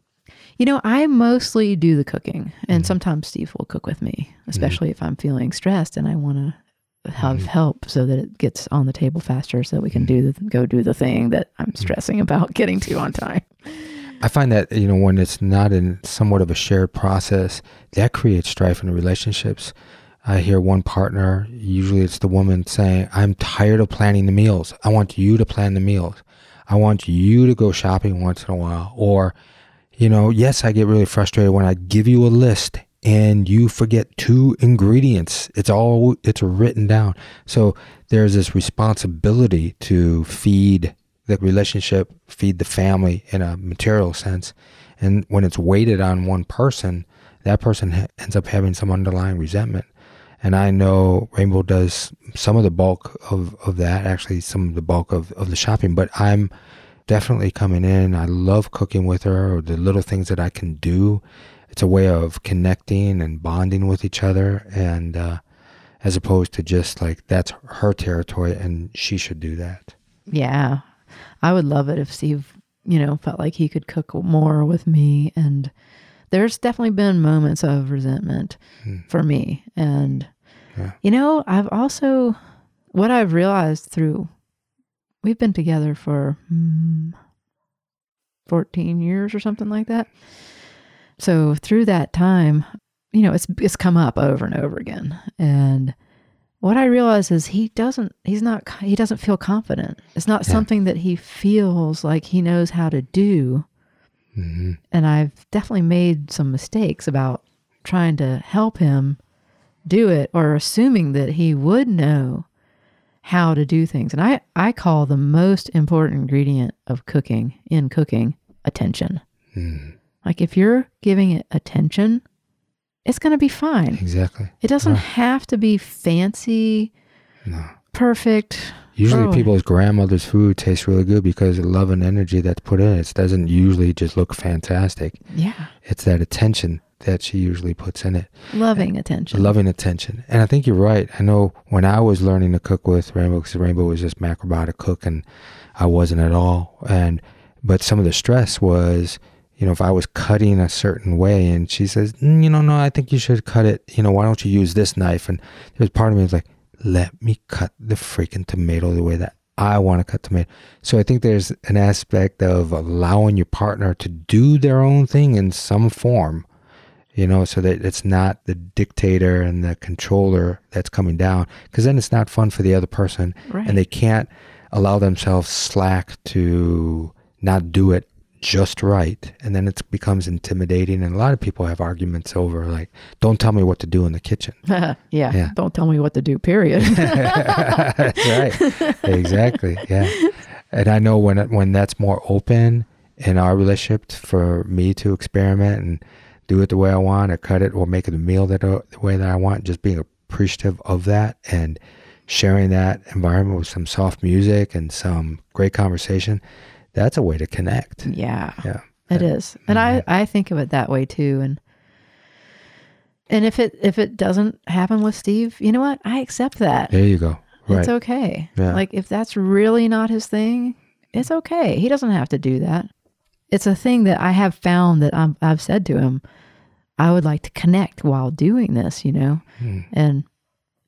S2: you know i mostly do the cooking and
S3: Mhm.
S2: sometimes steve will cook with me especially if i'm feeling stressed and i want to have
S3: Mhm.
S2: help so that it gets on the table faster so we can do the go do the thing that i'm stressing about getting to on time
S3: I find that you know when it's not in somewhat of a shared process, that creates strife in the relationships. I hear one partner, usually it's the woman, saying, "I'm tired of planning the meals. I want you to plan the meals. I want you to go shopping once in a while." Or, you know, yes, I get really frustrated when I give you a list and you forget two ingredients. It's all it's written down. So there's this responsibility to feed the relationship, feed the family in a material sense. And when it's weighted on one person, that person ha- ends up having some underlying resentment. And I know Rainbow does some of the bulk of, of that, actually, some of the bulk of, of the shopping, but I'm definitely coming in. I love cooking with her or the little things that I can do. It's a way of connecting and bonding with each other. And uh, as opposed to just like, that's her territory and she should do that.
S2: Yeah. I would love it if Steve, you know, felt like he could cook more with me. And there's definitely been moments of resentment
S3: Hmm.
S2: for me. And,
S3: Yeah.
S2: you know, I've also, what I've realized through, we've been together for hmm, 14 years or something like that. So through that time, you know, it's it's come up over and over again. And what I realize is he doesn't he's not he doesn't feel confident. It's not
S3: Yeah.
S2: something that he feels like he knows how to do.
S3: hmm
S2: And I've definitely made some mistakes about trying to help him do it or assuming that he would know how to do things. And I, I call the most important ingredient of cooking in cooking attention.
S3: hmm
S2: Like if you're giving it attention, it's going to be fine.
S3: Exactly.
S2: It doesn't have to be fancy,
S3: No.
S2: perfect.
S3: Usually,
S2: Oh.
S3: people's grandmother's food tastes really good because of love and energy that's put in it. It doesn't usually just look fantastic.
S2: Yeah.
S3: It's that attention that she usually puts in it,
S2: Loving attention.
S3: loving attention. And I think you're right. I know when I was learning to cook with Rainbow, because Rainbow was just macrobiotic cook, and I wasn't at all. And but some of the stress was, you know, if I was cutting a certain way, and she says, mm, you know, no, I think you should cut it. You know, why don't you use this knife? And there's part of me was like, let me cut the freaking tomato the way that I want to cut tomato. So I think there's an aspect of allowing your partner to do their own thing in some form, you know, so that it's not the dictator and the controller that's coming down, because then it's not fun for the other person,
S2: Right.
S3: and they can't allow themselves slack to not do it just right, and then it becomes intimidating. And a lot of people have arguments over like, "Don't tell me what to do in the kitchen." (laughs)
S2: yeah.
S3: Yeah.
S2: Don't tell me what to do, period. (laughs) (laughs)
S3: That's right. Exactly. Yeah. And I know when when that's more open in our relationship for me to experiment and do it the way I want, or cut it, or make it a meal that uh, the way that I want, just being appreciative of that and sharing that environment with some soft music and some great conversation. That's a way to connect.
S2: yeah.
S3: Yeah.
S2: It is. And I,
S3: Mhm.
S2: I think of it that way too. And and if it if it doesn't happen with Steve, you know what? I accept that.
S3: There you go. Right.
S2: It's okay.
S3: Yeah.
S2: Like if that's really not his thing, it's okay. He doesn't have to do that. It's a thing that I have found that I'm, I've said to him, I would like to connect while doing this, you know?
S3: Mm.
S2: And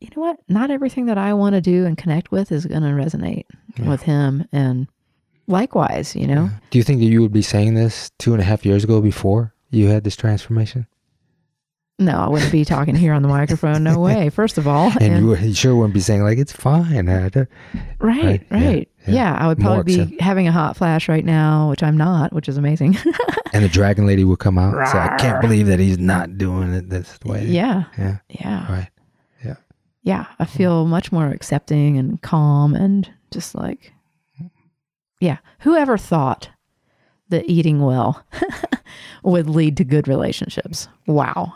S2: you know what? Not everything that I want to do and connect with is going to resonate
S3: Yeah.
S2: with him. And likewise, you know? Mm-hmm.
S3: Do you think that you would be saying this two and a half years ago before you had this transformation?
S2: No, I wouldn't be talking here on the microphone. No way. (laughs) First of all,
S3: And, you, you sure wouldn't be saying like it's fine. Don't-
S2: right,
S3: right, yeah, yeah.
S2: yeah, I would
S3: More
S2: probably be
S3: accept-
S2: having a hot flash right now, which I'm not, which is amazing. (laughs)
S3: and the dragon lady would come out and say, I can't believe that he's not doing it this way.
S2: yeah,
S3: Yeah.
S2: yeah,
S3: Right.
S2: Yeah. yeah. I feel much more accepting and calm and just like, yeah. Whoever thought that eating well (laughs) would lead to good relationships? Wow.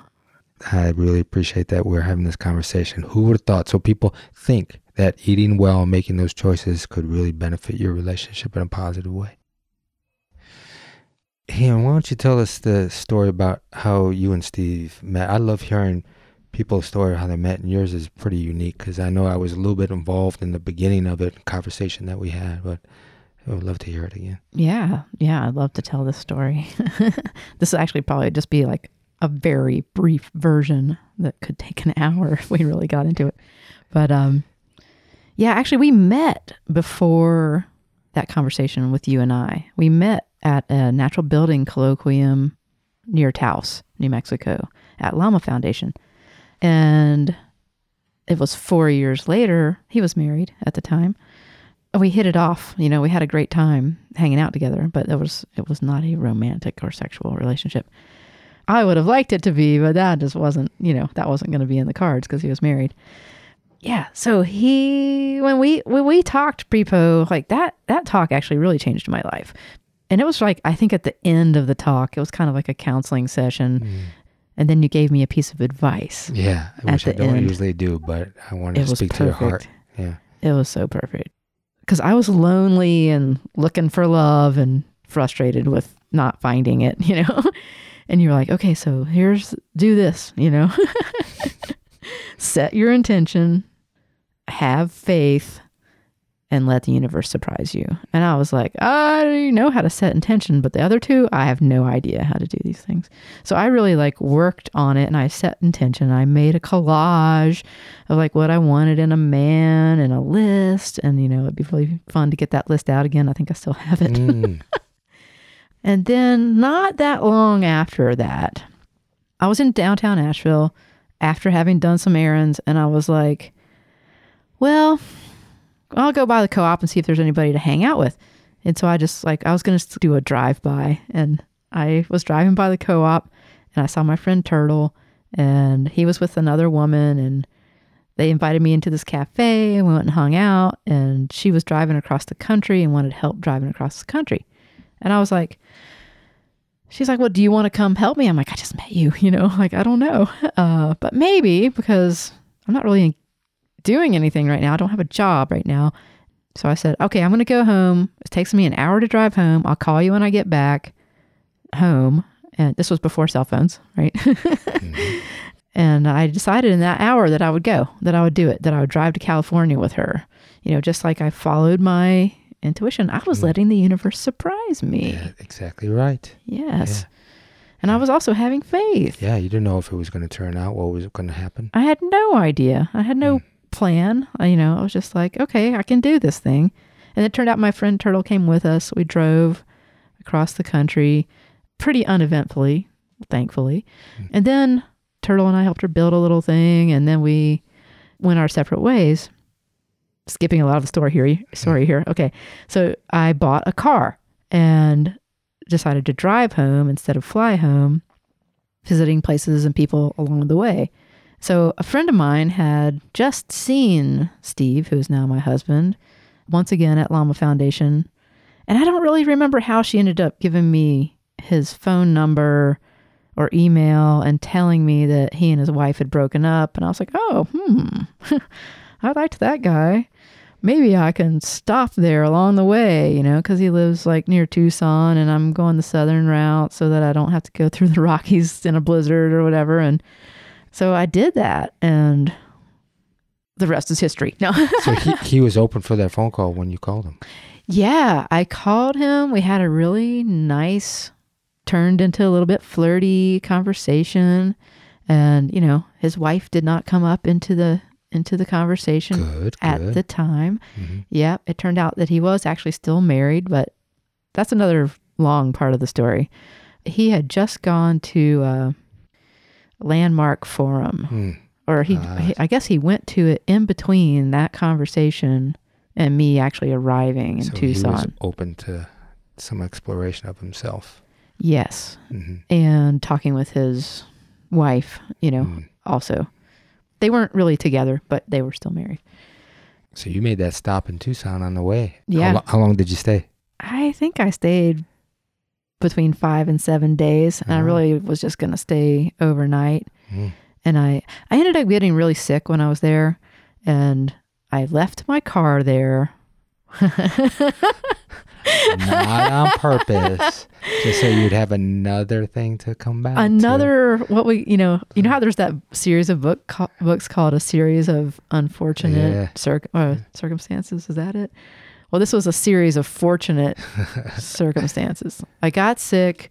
S3: I really appreciate that we're having this conversation. Who would have thought? So people think that eating well and making those choices could really benefit your relationship in a positive way. Hey, why don't you tell us the story about how you and Steve met? I love hearing people's story how they met, and yours is pretty unique because I know I was a little bit involved in the beginning of it, conversation that we had, but I would love to hear it again.
S2: Yeah, yeah, I'd love to tell this story. (laughs) this will actually probably just be like a very brief version that could take an (laughs) hour if we really got into it. But um yeah, actually we met before that conversation with you and I. We met at a natural building colloquium near Taos, New Mexico, at Lama Foundation. And it was 4 years later, he was married at the time we hit it off. You know, we had a great time hanging out together, but it was it was not a romantic or sexual relationship. I would have liked it to be, but that just wasn't, you know, that wasn't going to be in the cards because he was married. Yeah. So he, when we when we talked prepo, like that that talk actually really changed my life, and it was like I think at the end of the talk, it was kind of like a counseling session,
S3: Mm.
S2: and then you gave me a piece of advice.
S3: Yeah, which I don't
S2: end.
S3: usually do, but I wanted
S2: It
S3: to speak to your heart. Yeah.
S2: It was so perfect because I was lonely and looking for love and frustrated with not finding it, (laughs) you know. and you're like, okay, so here's do this, you know. (laughs) Set your intention, have faith, and let the universe surprise you. And I was like, I know how to set intention, but the other two, I have no idea how to do these things. So I really like worked on it and I set intention. I made a collage of like what I wanted in a man and a list. And, you know, it'd be really fun to get that list out again. I think I still have it.
S3: Mm. (laughs)
S2: And then, not that long after that, I was in downtown Asheville after having done some errands, and I was like, well, I'll go by the co op and see if there's anybody to hang out with. And so I just like, I was going to do a drive by, and I was driving by the co op, and I saw my friend Turtle, and he was with another woman, and they invited me into this cafe, and we went and hung out, and she was driving across the country and wanted help driving across the country. And I was like, she's like, well, do you want to come help me? I'm like, I just met you, (laughs) you know, like, I don't know. Uh, but maybe because I'm not really doing anything right now. I don't have a job right now. So I said, okay, I'm going to go home. It takes me an hour to drive home. I'll call you when I get back home. And this was before cell phones, right? (laughs) Mm-hmm. And I decided in that hour that I would go, that I would do it, that I would drive to California with her. You know, just like I followed my intuition. I was mm. letting the universe surprise me.
S3: Yeah, exactly right.
S2: Yes. And I was also having faith.
S3: Yeah, you didn't know if it was going to turn out, what was going to happen.
S2: I had no idea. I had no mm. Plan. You know, I was just like, okay, I can do this thing. And it turned out my friend Turtle came with us. We drove across the country pretty uneventfully, thankfully. Hmm. And then Turtle and I helped her build a little thing. And then we went our separate ways. Skipping a lot of the story here. Story here. Okay. So I bought a car and decided to drive home instead of fly home, visiting places and people along the way. So a friend of mine had just seen Steve, who's now my husband, once again at Lama Foundation. And I don't really remember how she ended up giving me his phone number or email and telling me that he and his wife had broken up. And I was like, oh, hmm, (laughs) I liked that guy. Maybe I can stop there along the way, you know, because he lives like near Tucson and I'm going the southern route so that I don't have to go through the Rockies in a blizzard or whatever. And so I did that. And the rest is history. No. (laughs)
S3: So he, he was open for that phone call when you called him.
S2: Yeah, I called him. We had a really nice, turned into a little bit flirty conversation, and you know, his wife did not come up into the into the conversation
S3: Good,
S2: at
S3: good.
S2: the time.
S3: Mhm.
S2: Yeah, it turned out that he was actually still married, but that's another long part of the story. He had just gone to a landmark forum
S3: Hmm.
S2: or he,
S3: Ah.
S2: he- I guess he went to it in between that conversation and me actually arriving in
S3: so he was
S2: Tucson.
S3: open to some exploration of himself.
S2: Yes,
S3: hmm
S2: and talking with his wife, you know,
S3: Mm.
S2: also. They weren't really together, but they were still married.
S3: So you made that stop in Tucson on the way.
S2: Yeah.
S3: How, lo- how long did you stay?
S2: I think I stayed between 5 and 7 days, and I
S3: Oh.
S2: really was just going to stay overnight.
S3: Mm.
S2: And I I ended up getting really sick when I was there, and I left my car there. (laughs)
S3: Not on purpose, just so you'd have another thing to come back. to.
S2: another what we you know you know how there's that series of book co- books called a series of unfortunate
S3: Yeah.
S2: circ- uh, circumstances is that it well this was a series of fortunate (laughs) circumstances i got sick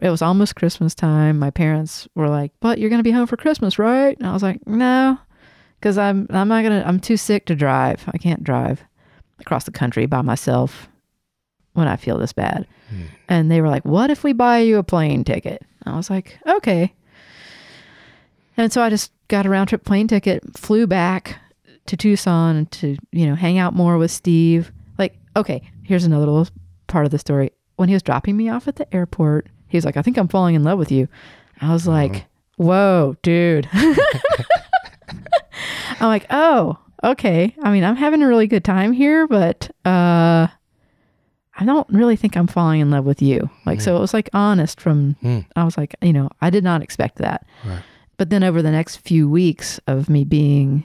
S2: it was almost christmas time my parents were like but you're gonna be home for christmas right and i was like no because i'm i'm not gonna i'm too sick to drive i can't drive across the country by myself when i feel this bad
S3: Hmm.
S2: and they were like, What if we buy you a plane ticket? I was like, Okay. And so I just got a round trip plane ticket, flew back to Tucson to, you know, hang out more with Steve. Okay, here's another little part of the story. When he was dropping me off at the airport, he was like, I think I'm falling in love with you. I was like, whoa, dude. (laughs) I'm like, oh, okay. I mean, I'm having a really good time here, but uh I don't really think I'm falling in love with you. Like, so it was like honest from,
S3: Mm.
S2: I was like, you know, I did not expect that.
S3: Right.
S2: But then over the next few weeks of me being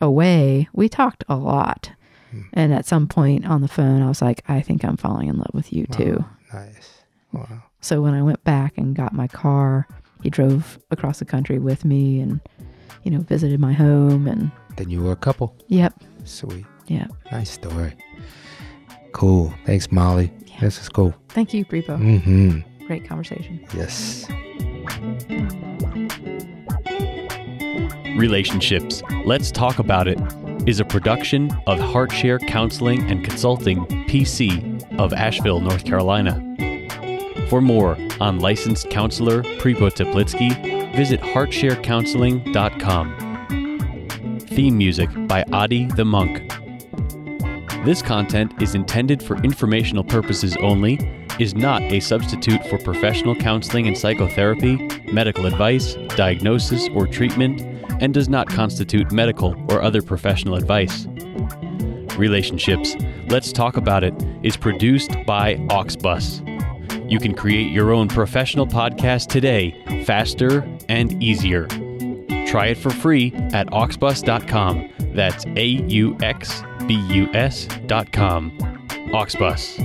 S2: away, we talked a lot. And at some point on the phone, I was like, I think I'm falling in love with you too.
S3: Nice. Wow.
S2: So when I went back and got my car, he drove across the country with me and, you know, visited my home. And
S3: Then you were a couple.
S2: yep,
S3: Sweet.
S2: yep.
S3: Nice story. Cool. Thanks, Molly.
S2: Yeah.
S3: This is cool.
S2: Thank you, Prepo.
S3: Mm-hmm.
S2: Great conversation.
S3: Yes.
S1: Relationships. Let's Talk About It is a production of Heartshare Counseling and Consulting, PC, of Asheville, North Carolina. For more on licensed counselor Prepo Teplitsky, visit heartsharecounseling.com. Theme music by Adi the Monk. This content is intended for informational purposes only, is not a substitute for professional counseling and psychotherapy, medical advice, diagnosis, or treatment, and does not constitute medical or other professional advice. Relationships, Let's Talk About It is produced by Auxbus. You can create your own professional podcast today, faster and easier. Try it for free at auxbus.com. That's A U X B U S.com. Auxbus.